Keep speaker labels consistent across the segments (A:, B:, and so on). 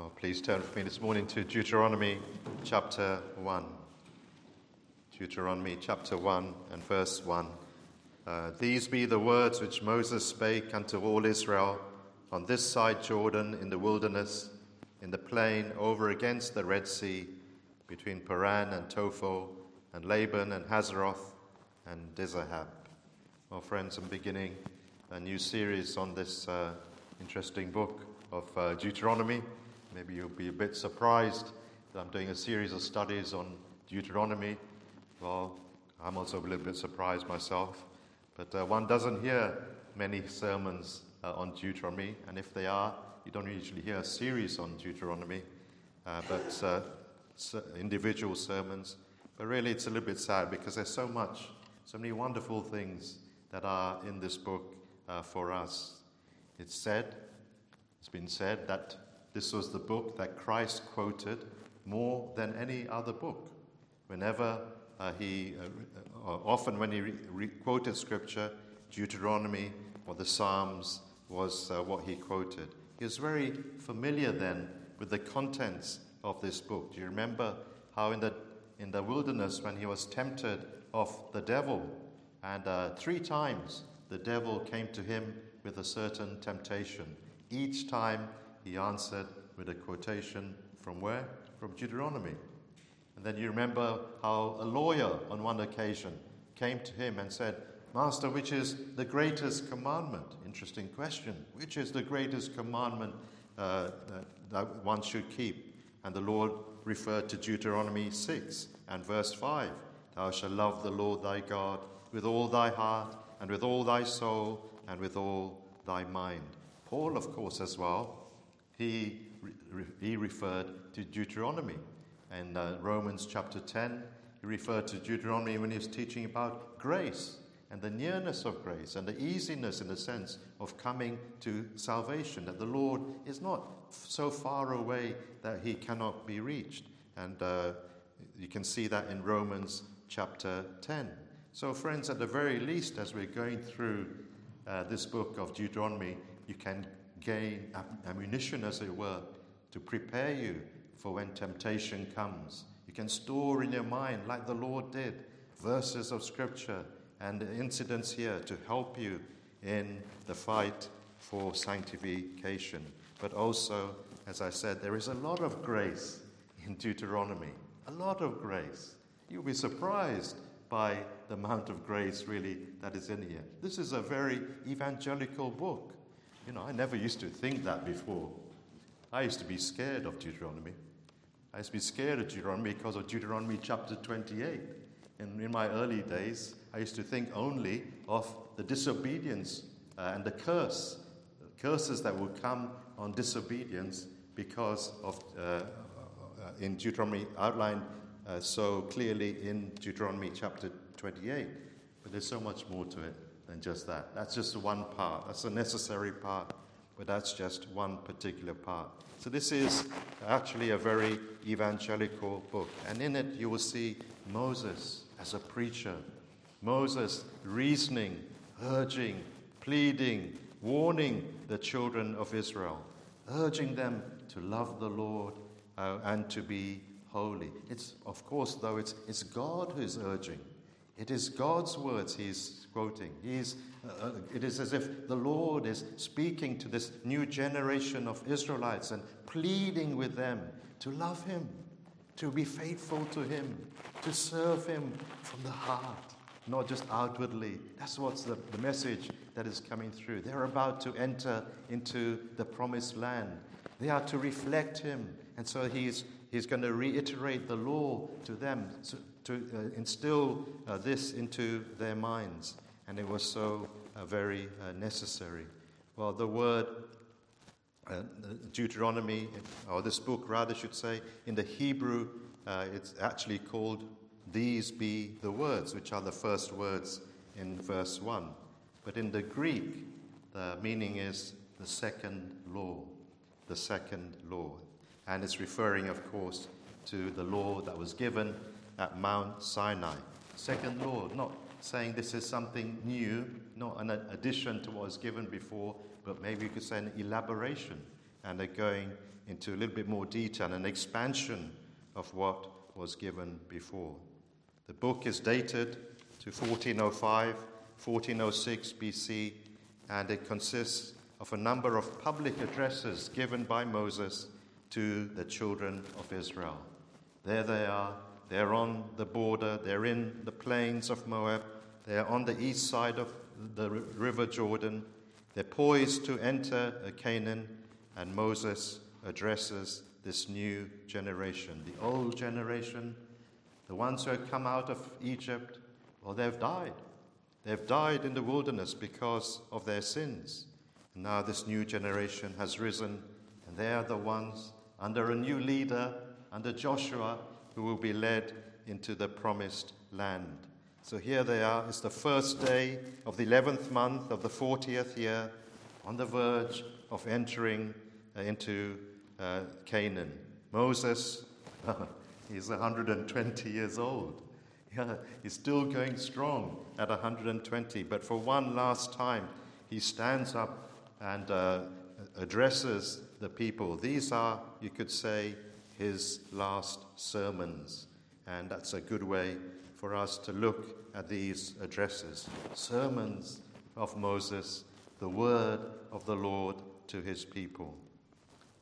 A: Well, please turn with me this morning to Deuteronomy chapter 1. Deuteronomy chapter 1 and verse 1. Uh, These be the words which Moses spake unto all Israel on this side Jordan in the wilderness, in the plain over against the Red Sea, between Paran and Tophel, and Laban and Hazeroth and Dizahab. Well, friends, I'm beginning a new series on this uh, interesting book of uh, Deuteronomy. Maybe you'll be a bit surprised that I'm doing a series of studies on Deuteronomy. Well, I'm also a little bit surprised myself. But uh, one doesn't hear many sermons uh, on Deuteronomy, and if they are, you don't usually hear a series on Deuteronomy, uh, but uh, individual sermons. But really, it's a little bit sad because there's so much, so many wonderful things that are in this book uh, for us. It's said, it's been said that this was the book that Christ quoted more than any other book. Whenever uh, he, uh, uh, often when he re- re- quoted scripture, Deuteronomy or the Psalms was uh, what he quoted. He was very familiar then with the contents of this book. Do you remember how in the, in the wilderness when he was tempted of the devil, and uh, three times the devil came to him with a certain temptation. Each time he answered with a quotation from where? From Deuteronomy. And then you remember how a lawyer on one occasion came to him and said, Master, which is the greatest commandment? Interesting question. Which is the greatest commandment uh, that, that one should keep? And the Lord referred to Deuteronomy 6 and verse 5 Thou shalt love the Lord thy God with all thy heart, and with all thy soul, and with all thy mind. Paul, of course, as well, he, he referred to Deuteronomy. In uh, Romans chapter 10, he referred to Deuteronomy when he was teaching about grace and the nearness of grace and the easiness, in the sense, of coming to salvation, that the Lord is not so far away that he cannot be reached. And uh, you can see that in Romans chapter 10. So, friends, at the very least, as we're going through uh, this book of Deuteronomy, you can gain ammunition, as it were, to prepare you for when temptation comes. You can store in your mind, like the Lord did, verses of Scripture and incidents here to help you in the fight for sanctification. But also, as I said, there is a lot of grace in Deuteronomy, a lot of grace. You'll be surprised by the amount of grace really that is in here. This is a very evangelical book. You know, I never used to think that before. I used to be scared of Deuteronomy. I used to be scared of Deuteronomy because of Deuteronomy chapter 28. And in my early days, I used to think only of the disobedience uh, and the curse, curses that would come on disobedience because of, uh, uh, in Deuteronomy outlined uh, so clearly in Deuteronomy chapter 28. But there's so much more to it than just that. That's just one part, that's a necessary part, but that's just one particular part. So, this is actually a very evangelical book. And in it, you will see Moses as a preacher, Moses reasoning, urging, pleading, warning the children of Israel, urging them to love the Lord uh, and to be holy. It's, of course, though, it's, it's God who's urging. It is God's words he's quoting. He's, uh, uh, it is as if the Lord is speaking to this new generation of Israelites and pleading with them to love him, to be faithful to him, to serve him from the heart, not just outwardly. That's what's the, the message that is coming through. They're about to enter into the promised land. They are to reflect him. And so he's he's going to reiterate the law to them to, to uh, instill uh, this into their minds. And it was so uh, very uh, necessary. Well, the word uh, Deuteronomy, or this book rather should say, in the Hebrew, uh, it's actually called These Be the Words, which are the first words in verse 1. But in the Greek, the meaning is the second law, the second law. And it's referring, of course, to the law that was given at Mount Sinai. Second law, not saying this is something new, not an addition to what was given before, but maybe you could say an elaboration. and they're going into a little bit more detail, an expansion of what was given before. The book is dated to 1405, 1406 BC, and it consists of a number of public addresses given by Moses to the children of Israel. There they are. They're on the border. They're in the plains of Moab. They're on the east side of the river Jordan. They're poised to enter Canaan, and Moses addresses this new generation. The old generation, the ones who had come out of Egypt, well, they've died. They've died in the wilderness because of their sins. And now this new generation has risen, and they are the ones under a new leader, under Joshua, who will be led into the promised land. So here they are. It's the first day of the 11th month of the 40th year, on the verge of entering uh, into uh, Canaan. Moses, he's 120 years old. Yeah, he's still going strong at 120, but for one last time, he stands up and uh, addresses the people. These are, you could say, his last sermons, and that's a good way for us to look at these addresses. Sermons of Moses, the word of the Lord to his people.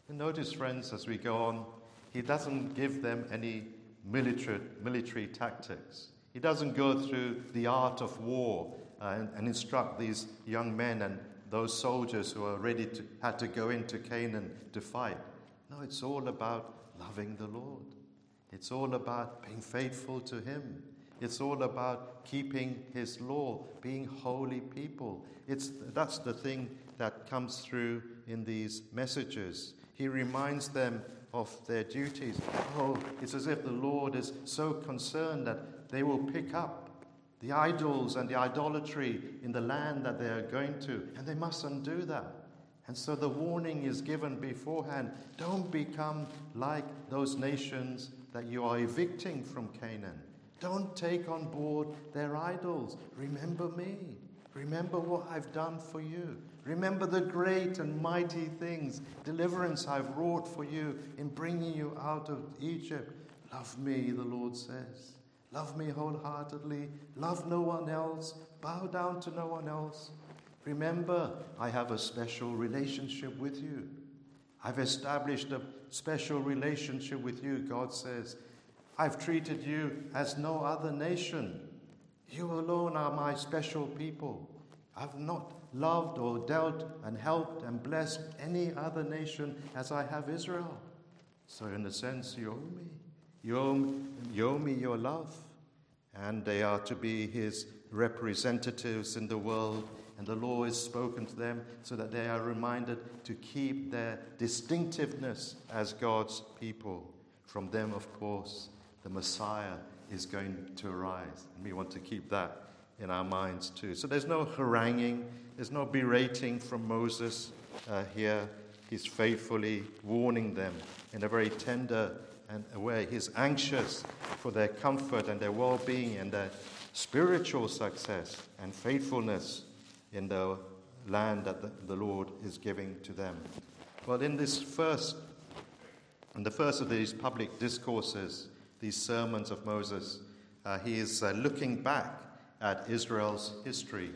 A: And notice, friends, as we go on, he doesn't give them any military, military tactics. He doesn't go through the art of war uh, and, and, instruct these young men and those soldiers who are ready to had to go into Canaan to fight. No, it's all about loving the Lord. It's all about being faithful to Him. It's all about keeping His law, being holy people. It's, that's the thing that comes through in these messages. He reminds them of their duties. Oh, it's as if the Lord is so concerned that they will pick up the idols and the idolatry in the land that they are going to, and they mustn't do that. And so the warning is given beforehand don't become like those nations that you are evicting from Canaan. Don't take on board their idols. Remember me. Remember what I've done for you. Remember the great and mighty things, deliverance I've wrought for you in bringing you out of Egypt. Love me, the Lord says. Love me wholeheartedly. Love no one else. Bow down to no one else. Remember, I have a special relationship with you. I've established a special relationship with you, God says. I've treated you as no other nation. You alone are my special people. I've not loved or dealt and helped and blessed any other nation as I have Israel. So, in a sense, you owe me. You owe, you owe me your love. And they are to be his representatives in the world. And the law is spoken to them so that they are reminded to keep their distinctiveness as God's people. From them, of course, the Messiah is going to arise. And we want to keep that in our minds too. So there's no haranguing, there's no berating from Moses uh, here. He's faithfully warning them in a very tender and way. He's anxious for their comfort and their well being and their spiritual success and faithfulness in the land that the, the Lord is giving to them. Well, in this first, in the first of these public discourses, these sermons of Moses, uh, he is uh, looking back at Israel's history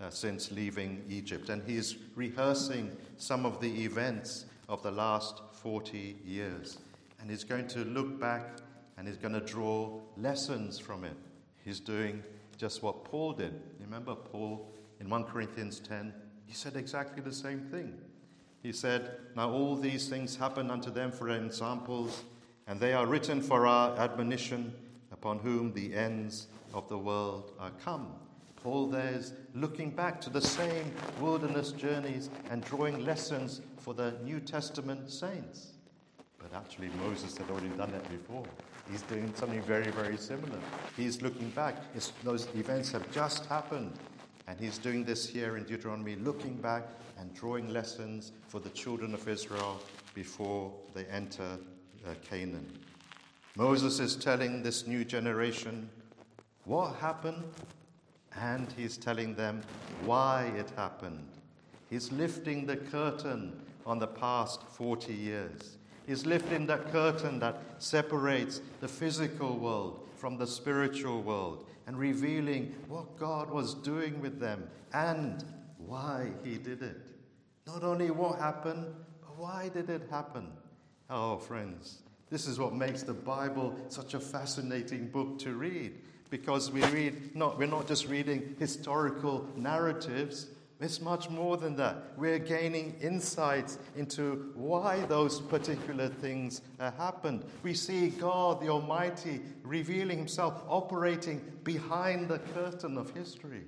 A: uh, since leaving Egypt. And he's rehearsing some of the events of the last 40 years. And he's going to look back and he's going to draw lessons from it. He's doing just what Paul did. Remember, Paul in 1 Corinthians 10, he said exactly the same thing. He said, Now all these things happen unto them for examples, and they are written for our admonition, upon whom the ends of the world are come. Paul there is looking back to the same wilderness journeys and drawing lessons for the New Testament saints. But actually, Moses had already done that before. He's doing something very, very similar. He's looking back. It's, those events have just happened. And he's doing this here in Deuteronomy, looking back and drawing lessons for the children of Israel before they enter uh, Canaan. Moses is telling this new generation what happened, and he's telling them why it happened. He's lifting the curtain on the past 40 years. He's lifting that curtain that separates the physical world from the spiritual world and revealing what God was doing with them and why He did it. Not only what happened, but why did it happen? Oh, friends, this is what makes the Bible such a fascinating book to read because we read not, we're not just reading historical narratives, it's much more than that. We're gaining insights into why those particular things uh, happened. We see God, the Almighty, revealing Himself, operating behind the curtain of history.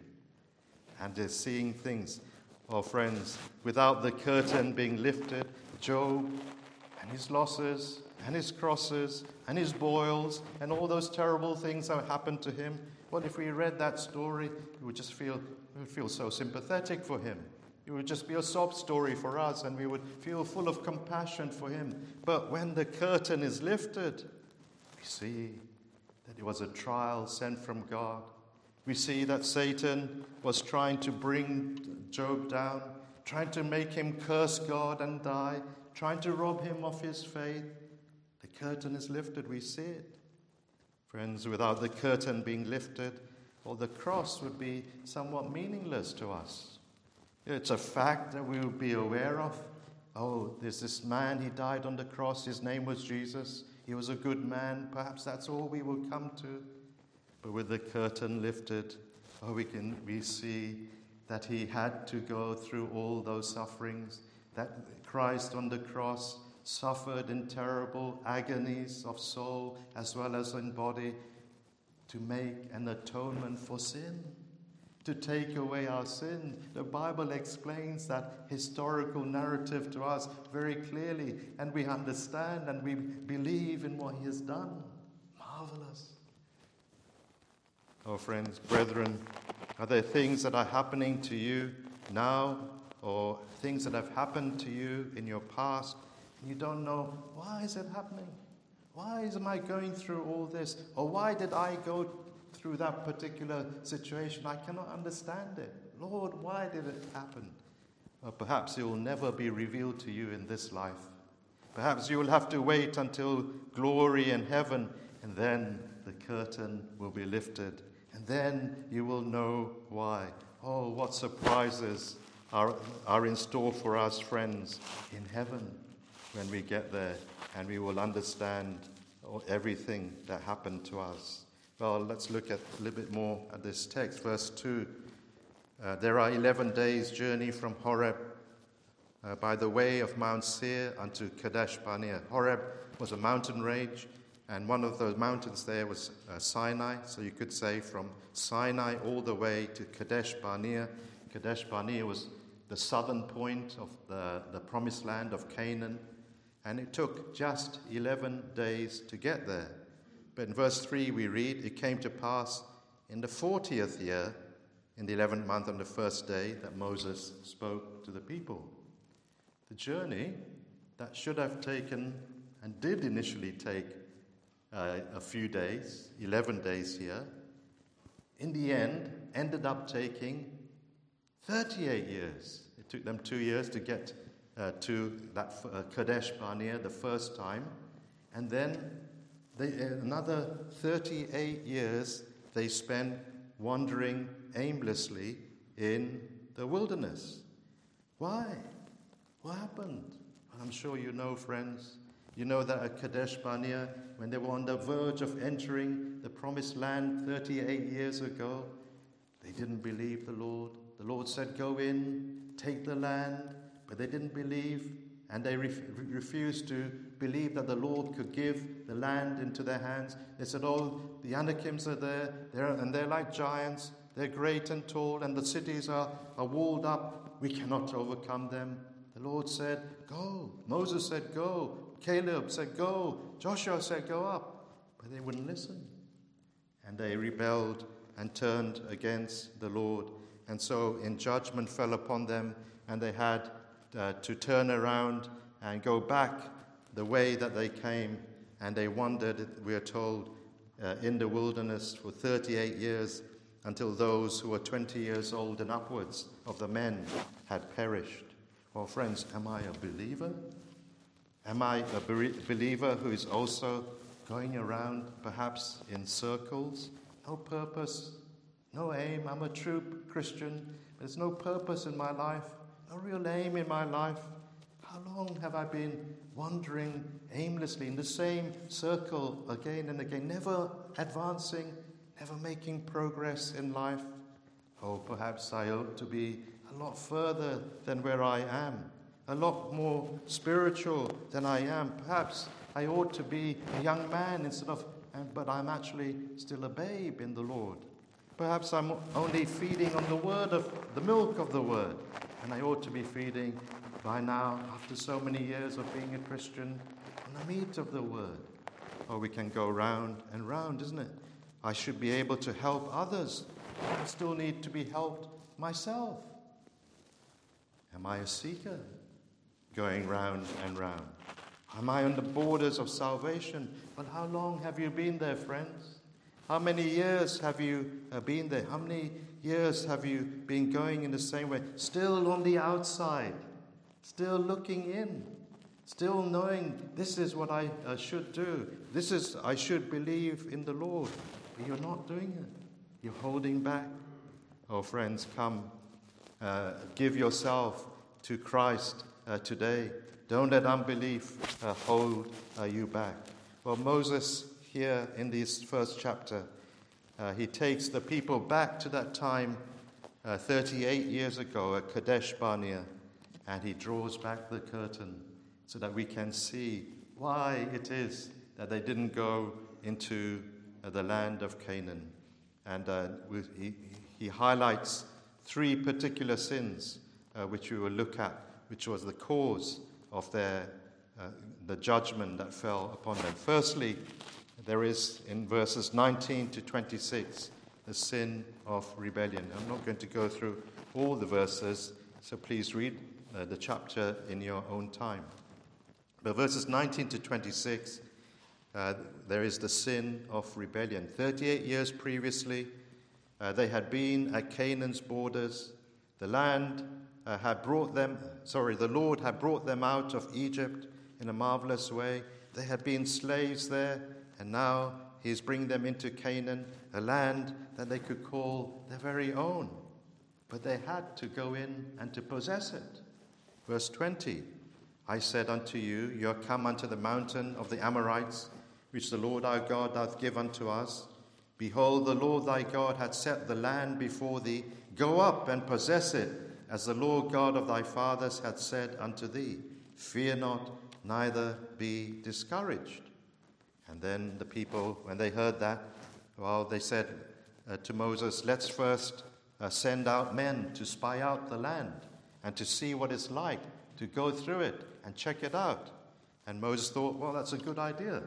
A: And just seeing things, oh friends, without the curtain being lifted, Job and his losses and his crosses and his boils and all those terrible things that happened to him. Well, if we read that story, we would just feel we feel so sympathetic for him. It would just be a sob story for us, and we would feel full of compassion for him. But when the curtain is lifted, we see that it was a trial sent from God. We see that Satan was trying to bring Job down, trying to make him curse God and die, trying to rob him of his faith. The curtain is lifted, we see it. Friends, without the curtain being lifted, or the cross would be somewhat meaningless to us. It's a fact that we would be aware of. Oh, there's this man, he died on the cross, his name was Jesus, he was a good man. Perhaps that's all we will come to. But with the curtain lifted, oh, we can we see that he had to go through all those sufferings, that Christ on the cross suffered in terrible agonies of soul as well as in body to make an atonement for sin, to take away our sin. The Bible explains that historical narrative to us very clearly, and we understand and we believe in what He has done. Marvelous. Oh, friends, brethren, are there things that are happening to you now or things that have happened to you in your past? And you don't know why is it happening? Why am I going through all this? Or why did I go through that particular situation? I cannot understand it. Lord, why did it happen? Or perhaps it will never be revealed to you in this life. Perhaps you will have to wait until glory in heaven, and then the curtain will be lifted, and then you will know why. Oh, what surprises are, are in store for us, friends, in heaven when we get there and we will understand everything that happened to us. Well, let's look at a little bit more at this text. Verse 2 uh, There are 11 days' journey from Horeb uh, by the way of Mount Seir unto Kadesh Barnea. Horeb was a mountain range, and one of those mountains there was uh, Sinai. So you could say from Sinai all the way to Kadesh Barnea. Kadesh Barnea was the southern point of the, the promised land of Canaan and it took just 11 days to get there. But in verse 3, we read, It came to pass in the 40th year, in the 11th month, on the first day, that Moses spoke to the people. The journey that should have taken and did initially take uh, a few days, 11 days here, in the end ended up taking 38 years. It took them two years to get uh, to that uh, Kadesh Barnea the first time, and then they, uh, another 38 years they spent wandering aimlessly in the wilderness. Why? What happened? I'm sure you know, friends. You know that at Kadesh Barnea, when they were on the verge of entering the promised land 38 years ago, they didn't believe the Lord. The Lord said, Go in, take the land. But they didn't believe, and they ref- refused to believe that the Lord could give the land into their hands. They said, Oh, the Anakims are there, they're, and they're like giants. They're great and tall, and the cities are, are walled up. We cannot overcome them. The Lord said, Go. Moses said, Go. Caleb said, Go. Joshua said, Go up. But they wouldn't listen. And they rebelled and turned against the Lord. And so, in judgment fell upon them, and they had uh, to turn around and go back the way that they came. And they wandered, we are told, uh, in the wilderness for 38 years until those who were 20 years old and upwards of the men had perished. Well, friends, am I a believer? Am I a believer who is also going around perhaps in circles? No purpose, no aim. I'm a true Christian. There's no purpose in my life, no real aim in my life. How long have I been wandering aimlessly in the same circle again and again, never advancing, never making progress in life? Oh, perhaps I ought to be a lot further than where I am, a lot more spiritual than I am. Perhaps I ought to be a young man instead of, but I'm actually still a babe in the Lord. Perhaps I'm only feeding on the word of the milk of the word, and I ought to be feeding by now, after so many years of being a Christian, on the meat of the word. Or we can go round and round, isn't it? I should be able to help others. I still need to be helped myself. Am I a seeker going round and round? Am I on the borders of salvation? But how long have you been there, friends? How many years have you uh, been there? How many years have you been going in the same way? Still on the outside, still looking in, still knowing this is what I should do. This is, I should believe in the Lord. But you're not doing it. You're holding back. Oh, friends, come uh, give yourself to Christ uh, today. Don't let unbelief uh, hold uh, you back. Well, Moses, here in this first chapter, uh, he takes the people back to that time uh, 38 years ago at Kadesh Barnea, and he draws back the curtain so that we can see why it is that they didn't go into the land of Canaan. And he, he highlights three particular sins uh, which we will look at, which was the cause of their, uh, the judgment that fell upon them. Firstly, there is in verses 19 to 26 the sin of rebellion. I'm not going to go through all the verses, so please read uh, the chapter in your own time. But verses 19 to 26, uh, there is the sin of rebellion. 38 years previously, uh, they had been at Canaan's borders. The land uh, had brought them, sorry, the Lord had brought them out of Egypt in a marvelous way. They had been slaves there, and now He is bringing them into Canaan, a land that they could call their very own. But they had to go in and to possess it. Verse 20 I said unto you, You are come unto the mountain of the Amorites, which the Lord our God doth give unto us. Behold, the Lord thy God hath set the land before thee. Go up and possess it, as the Lord God of thy fathers hath said unto thee. Fear not, neither be discouraged. And then the people, when they heard that, well, they said uh, to Moses, Let's first uh, send out men to spy out the land and to see what it's like, to go through it and check it out. And Moses thought, Well, that's a good idea.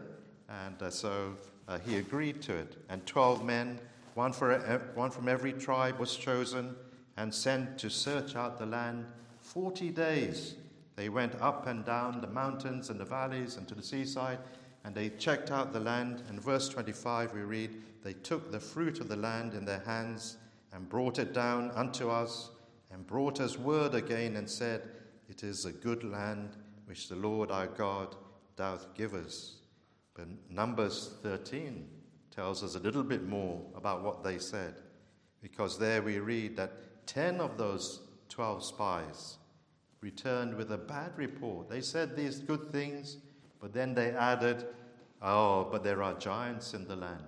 A: And uh, so uh, he agreed to it. And 12 men, one, for, uh, one from every tribe, was chosen and sent to search out the land. 40 days they went up and down the mountains and the valleys and to the seaside, and they checked out the land. And verse 25 we read, They took the fruit of the land in their hands and brought it down unto us, and brought us word again and said, It is a good land which the Lord our God doth give us. But Numbers 13 tells us a little bit more about what they said, because there we read that 10 of those 12 spies returned with a bad report. They said these good things, but then they added, Oh, but there are giants in the land.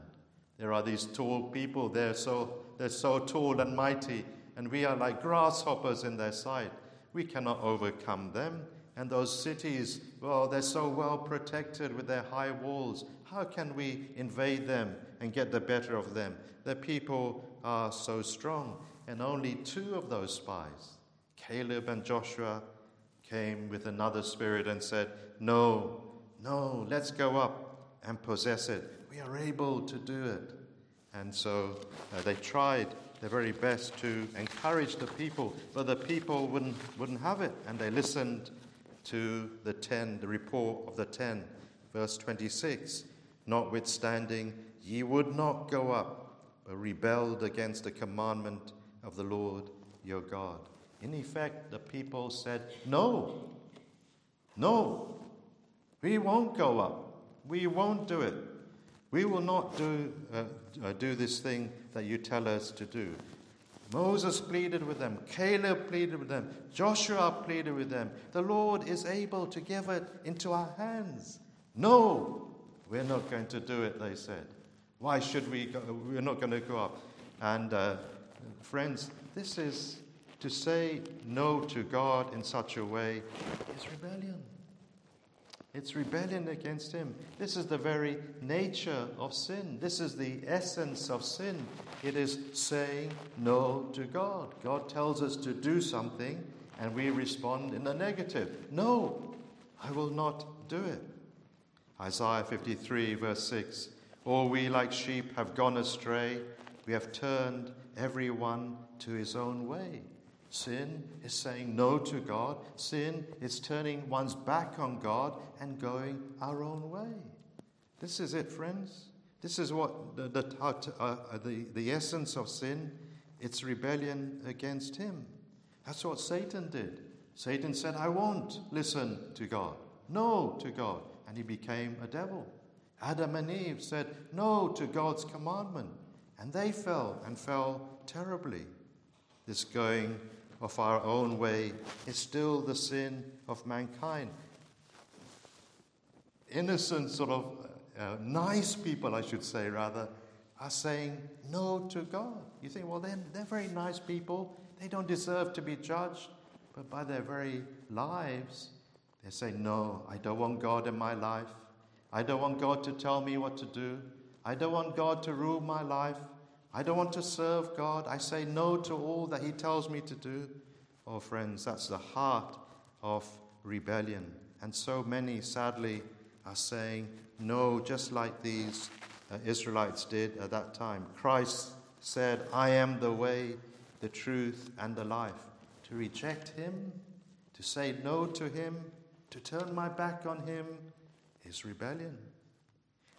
A: There are these tall people, they're so, they're so tall and mighty, and we are like grasshoppers in their sight. We cannot overcome them. And those cities, well, they're so well protected with their high walls. How can we invade them and get the better of them? The people are so strong. And only two of those spies, Caleb and Joshua, came with another spirit and said, No, no, let's go up and possess it. We are able to do it. And so uh, they tried their very best to encourage the people, but the people wouldn't, wouldn't have it. And they listened to the ten, the report of the ten, verse 26. Notwithstanding, ye would not go up, but rebelled against the commandment of the Lord your God. In effect, the people said, No, no, we won't go up. We won't do it. We will not do, uh, uh, do this thing that you tell us to do. Moses pleaded with them. Caleb pleaded with them. Joshua pleaded with them. The Lord is able to give it into our hands. No, we're not going to do it, they said. Why should we go? We're not going to go up. And uh, friends, this is to say no to God in such a way is rebellion. It's rebellion against Him. This is the very nature of sin. This is the essence of sin. It is saying no to God. God tells us to do something, and we respond in the negative. No, I will not do it. Isaiah 53, verse 6 All we like sheep have gone astray, we have turned everyone to his own way. Sin is saying no to God. Sin is turning one's back on God and going our own way. This is it, friends. This is what the, the, uh, uh, the, the essence of sin it's rebellion against Him. That's what Satan did. Satan said, I won't listen to God. No to God. And he became a devil. Adam and Eve said no to God's commandment. And they fell and fell terribly. This going of our own way is still the sin of mankind. Innocent, sort of uh, nice people, I should say, rather, are saying no to God. You think, well, they're, they're very nice people. They don't deserve to be judged. But by their very lives, they say, no, I don't want God in my life. I don't want God to tell me what to do. I don't want God to rule my life. I don't want to serve God. I say no to all that He tells me to do. Oh, friends, that's the heart of rebellion. And so many, sadly, are saying no, just like these uh, Israelites did at that time. Christ said, I am the way, the truth, and the life. To reject Him, to say no to Him, to turn my back on Him is rebellion.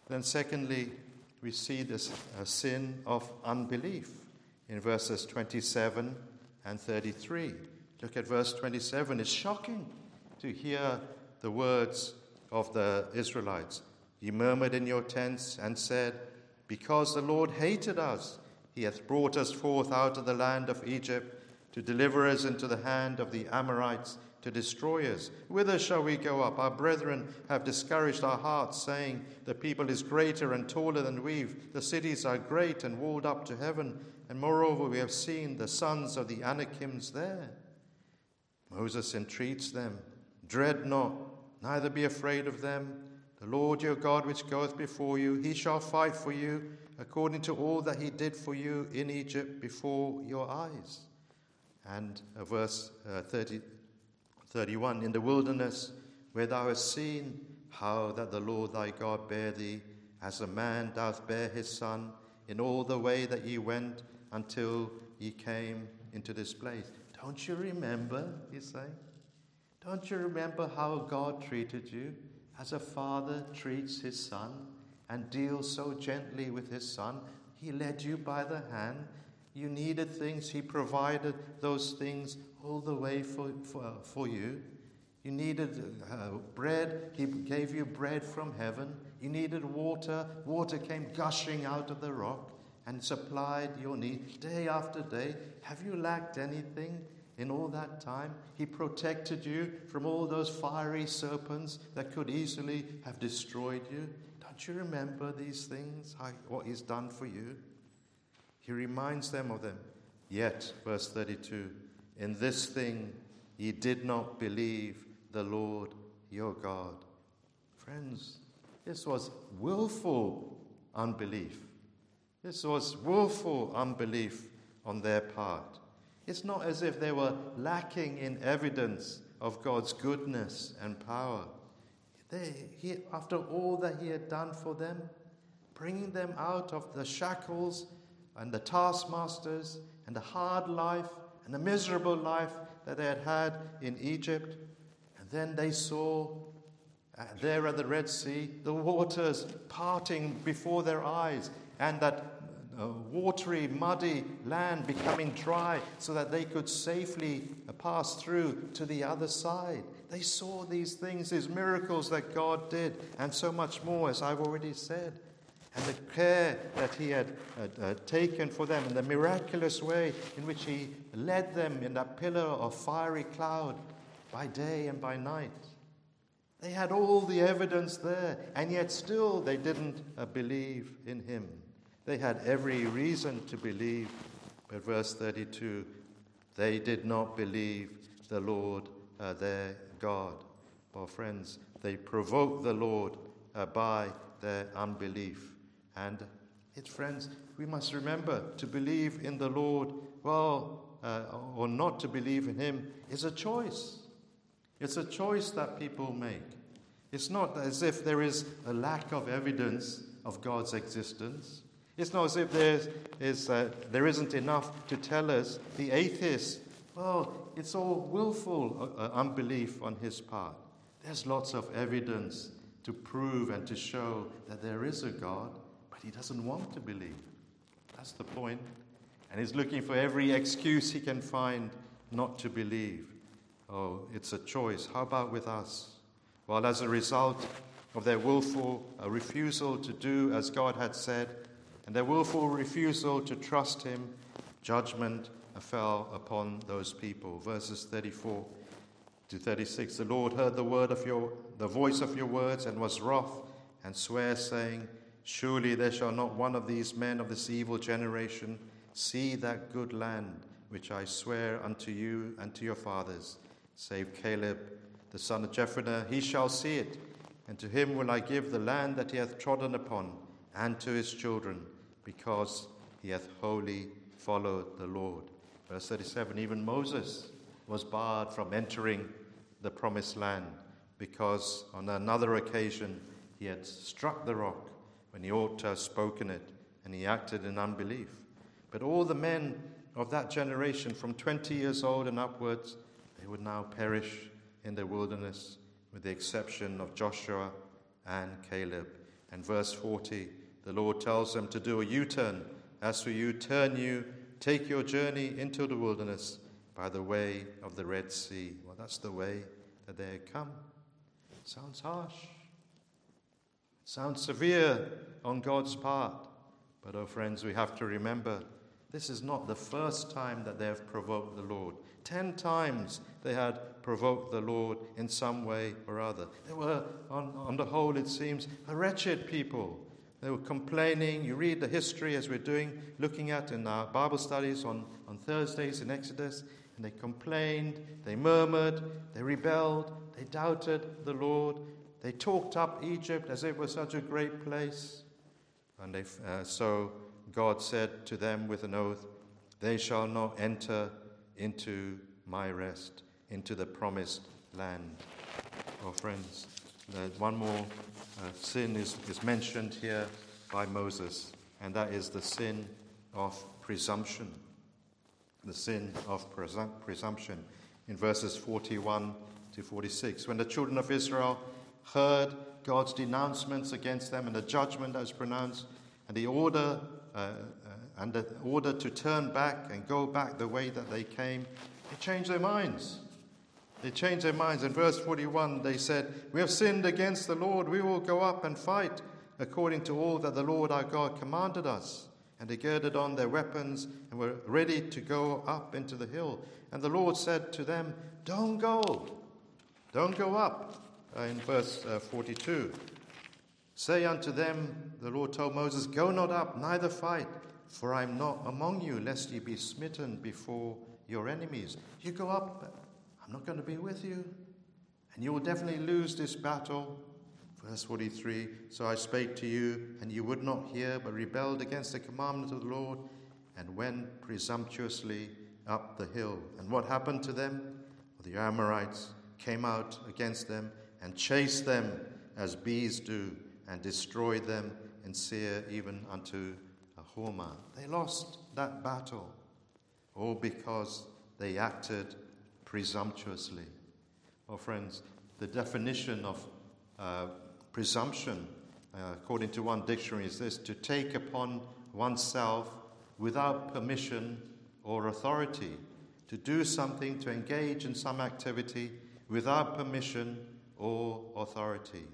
A: Then, secondly, we see this uh, sin of unbelief in verses 27 and 33. Look at verse 27. It's shocking to hear the words of the Israelites. You murmured in your tents and said, Because the Lord hated us, he hath brought us forth out of the land of Egypt to deliver us into the hand of the Amorites to destroy us. Whither shall we go up? Our brethren have discouraged our hearts, saying, The people is greater and taller than we. The cities are great and walled up to heaven. And moreover, we have seen the sons of the Anakims there. Moses entreats them, Dread not, neither be afraid of them. The Lord your God, which goeth before you, he shall fight for you, according to all that he did for you in Egypt before your eyes. And verse uh, 30, 31 In the wilderness, where thou hast seen how that the Lord thy God bare thee, as a man doth bear his son, in all the way that ye went until ye came into this place. Don't you remember, he's saying? Don't you remember how God treated you as a father treats his son and deals so gently with his son? He led you by the hand. You needed things, he provided those things all the way for, for, for you. You needed uh, bread, He gave you bread from heaven. You needed water, water came gushing out of the rock and supplied your need day after day. Have you lacked anything in all that time? He protected you from all those fiery serpents that could easily have destroyed you. Don't you remember these things, how, what He's done for you? He reminds them of them. Yet, verse 32 in this thing ye did not believe the Lord your God. Friends, this was willful unbelief. This was willful unbelief on their part. It's not as if they were lacking in evidence of God's goodness and power. They, he, after all that He had done for them, bringing them out of the shackles and the taskmasters and the hard life and the miserable life that they had had in Egypt. And then they saw uh, there at the Red Sea the waters parting before their eyes, and that a watery, muddy land becoming dry so that they could safely pass through to the other side. They saw these things, these miracles that God did, and so much more, as I've already said. And the care that He had uh, uh, taken for them, and the miraculous way in which He led them in that pillar of fiery cloud by day and by night. They had all the evidence there, and yet still they didn't uh, believe in him. They had every reason to believe, but verse 32 they did not believe the Lord uh, their God. Well, friends, they provoked the Lord uh, by their unbelief. And it's, friends, we must remember to believe in the Lord, well, uh, or not to believe in him, is a choice. It's a choice that people make. It's not as if there is a lack of evidence of God's existence. It's not as if there, is, uh, there isn't enough to tell us, the atheist, well, it's all willful uh, uh, unbelief on his part. There's lots of evidence to prove and to show that there is a God, but he doesn't want to believe. That's the point. And he's looking for every excuse he can find not to believe. Oh, it's a choice. How about with us? Well, as a result of their willful uh, refusal to do as God had said, and their willful refusal to trust Him, judgment fell upon those people. Verses 34 to 36 The Lord heard the word of your the voice of your words and was wroth and sware, saying, Surely there shall not one of these men of this evil generation see that good land which I swear unto you and to your fathers save Caleb, the son of Jephunneh, he shall see it, and to him will I give the land that he hath trodden upon, and to his children, because he hath wholly followed the Lord. Verse 37 Even Moses was barred from entering the promised land because on another occasion he had struck the rock when he ought to have spoken it, and he acted in unbelief. But all the men of that generation, from 20 years old and upwards, they would now perish in the wilderness, with the exception of Joshua and Caleb. And verse 40, the Lord tells them to do a U turn. As for you, turn you, take your journey into the wilderness by the way of the Red Sea. Well, that's the way that they had come. Sounds harsh. Sounds severe on God's part. But, oh, friends, we have to remember this is not the first time that they have provoked the Lord. Ten times they had provoked the Lord in some way or other. They were, on, on the whole, it seems, a wretched people. They were complaining. You read the history as we're doing, looking at in our Bible studies on, on Thursdays in Exodus, and they complained, they murmured, they rebelled, they doubted the Lord, they talked up Egypt as it was such a great place. And they, uh, so God said to them with an oath, They shall not enter into my rest, into the promised land. Oh, friends, one more uh, sin is, is mentioned here by Moses, and that is the sin of presumption. The sin of presum- presumption in verses 41 to 46. When the children of Israel heard God's denouncements against them and the judgment that was pronounced, and the order uh, uh, and the order to turn back and go back the way that they came, they changed their minds. They changed their minds. In verse 41, they said, We have sinned against the Lord. We will go up and fight according to all that the Lord our God commanded us. And they girded on their weapons and were ready to go up into the hill. And the Lord said to them, Don't go. Don't go up. Uh, in verse uh, 42, say unto them, the Lord told Moses, Go not up, neither fight, for I am not among you, lest ye be smitten before your enemies. You go up, I'm not going to be with you. And you will definitely lose this battle. Verse 43 So I spake to you, and you would not hear, but rebelled against the commandment of the Lord, and went presumptuously up the hill. And what happened to them? Well, the Amorites came out against them and chase them as bees do, and destroy them in Seir, even unto Hormah. They lost that battle, all because they acted presumptuously. Well, friends, the definition of uh, presumption, uh, according to one dictionary, is this to take upon oneself without permission or authority, to do something, to engage in some activity without permission or authority.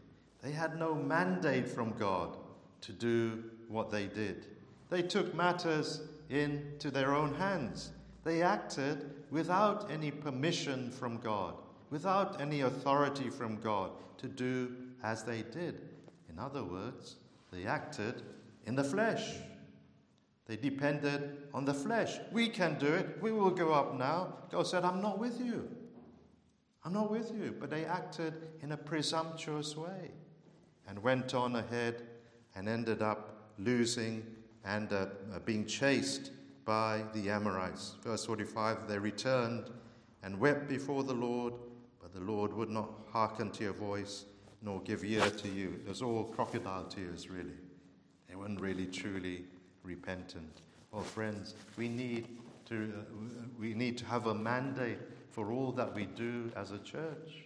A: They had no mandate from God to do what they did. They took matters into their own hands. They acted without any permission from God, without any authority from God to do as they did. In other words, they acted in the flesh. They depended on the flesh. We can do it. We will go up now. God said, I'm not with you. I'm not with you. But they acted in a presumptuous way and went on ahead and ended up losing and uh, uh being chased by the Amorites. Verse 45 They returned and wept before the Lord, but the Lord would not hearken to your voice nor give ear to you. It was all crocodile tears, really. They weren't really truly repentant. Well, friends, we need to, uh, we need to have a mandate for all that we do as a church.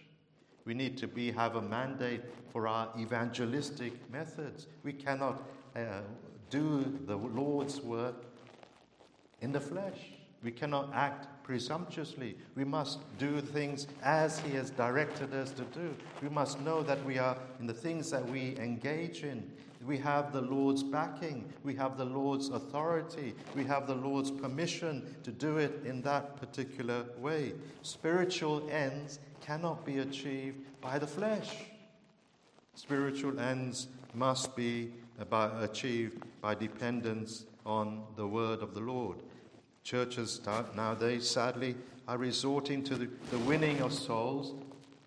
A: We need to be, have a mandate for our evangelistic methods. We cannot uh, do the Lord's work in the flesh. We cannot act presumptuously. We must do things as He has directed us to do. We must know that we are in the things that we engage in. We have the Lord's backing. We have the Lord's authority. We have the Lord's permission to do it in that particular way. Spiritual ends cannot be achieved by the flesh. Spiritual ends must be achieved by dependence on the word of the Lord. Churches nowadays, sadly, are resorting to the, the winning of souls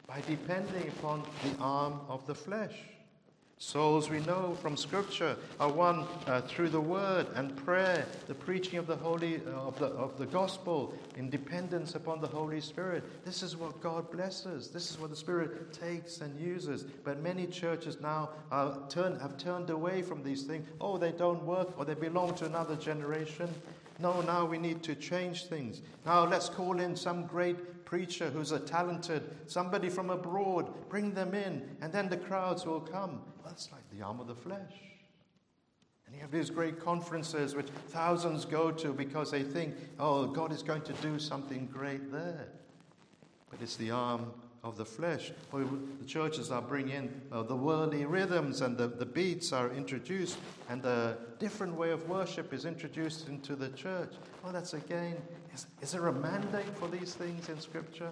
A: by depending upon the arm of the flesh. Souls we know from Scripture are won uh, through the Word and prayer, the preaching of the Holy uh, of, the, of the Gospel, in dependence upon the Holy Spirit. This is what God blesses. This is what the Spirit takes and uses. But many churches now are turn, have turned away from these things. Oh, they don't work, or they belong to another generation. No, now we need to change things. Now let's call in some great preacher who's a talented, somebody from abroad, bring them in, and then the crowds will come. That's like the arm of the flesh. And you have these great conferences which thousands go to because they think, oh, God is going to do something great there. But it's the arm of the flesh. the churches are bringing uh, the worldly rhythms and the, the beats are introduced, and a different way of worship is introduced into the church. Well, that's again, is, is there a mandate for these things in Scripture?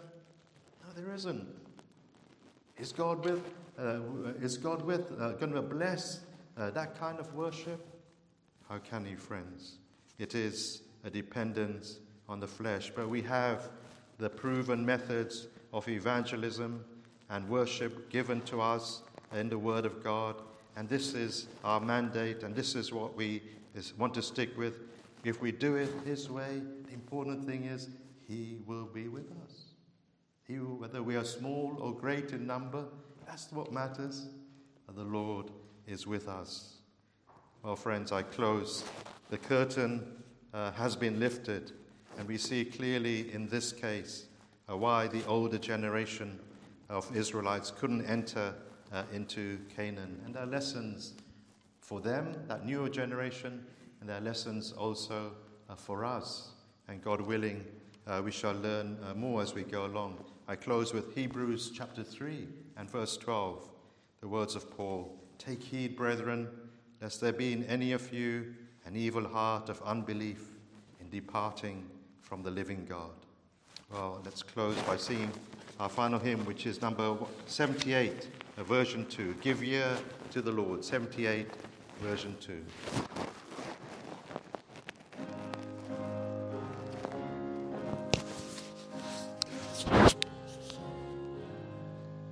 A: No, there isn't. Is God with? Uh, is God with? Uh, going to bless uh, that kind of worship? How can He, friends? It is a dependence on the flesh, but we have the proven methods of evangelism and worship given to us in the Word of God. And this is our mandate, and this is what we want to stick with. If we do it His way, the important thing is He will be with us. He whether we are small or great in number, that's what matters. And The Lord is with us. Well, friends, I close. The curtain uh, has been lifted, and we see clearly in this case uh, why the older generation of Israelites couldn't enter uh, into Canaan. And there are lessons for them, that newer generation, and are lessons also uh, for us. And God willing, uh, we shall learn uh, more as we go along. I close with Hebrews chapter 3 and verse 12, the words of Paul Take heed, brethren, lest there be in any of you an evil heart of unbelief in departing from the living God. Well, let's close by singing our final hymn, which is number 78, version 2. Give ear to the Lord, 78, version 2.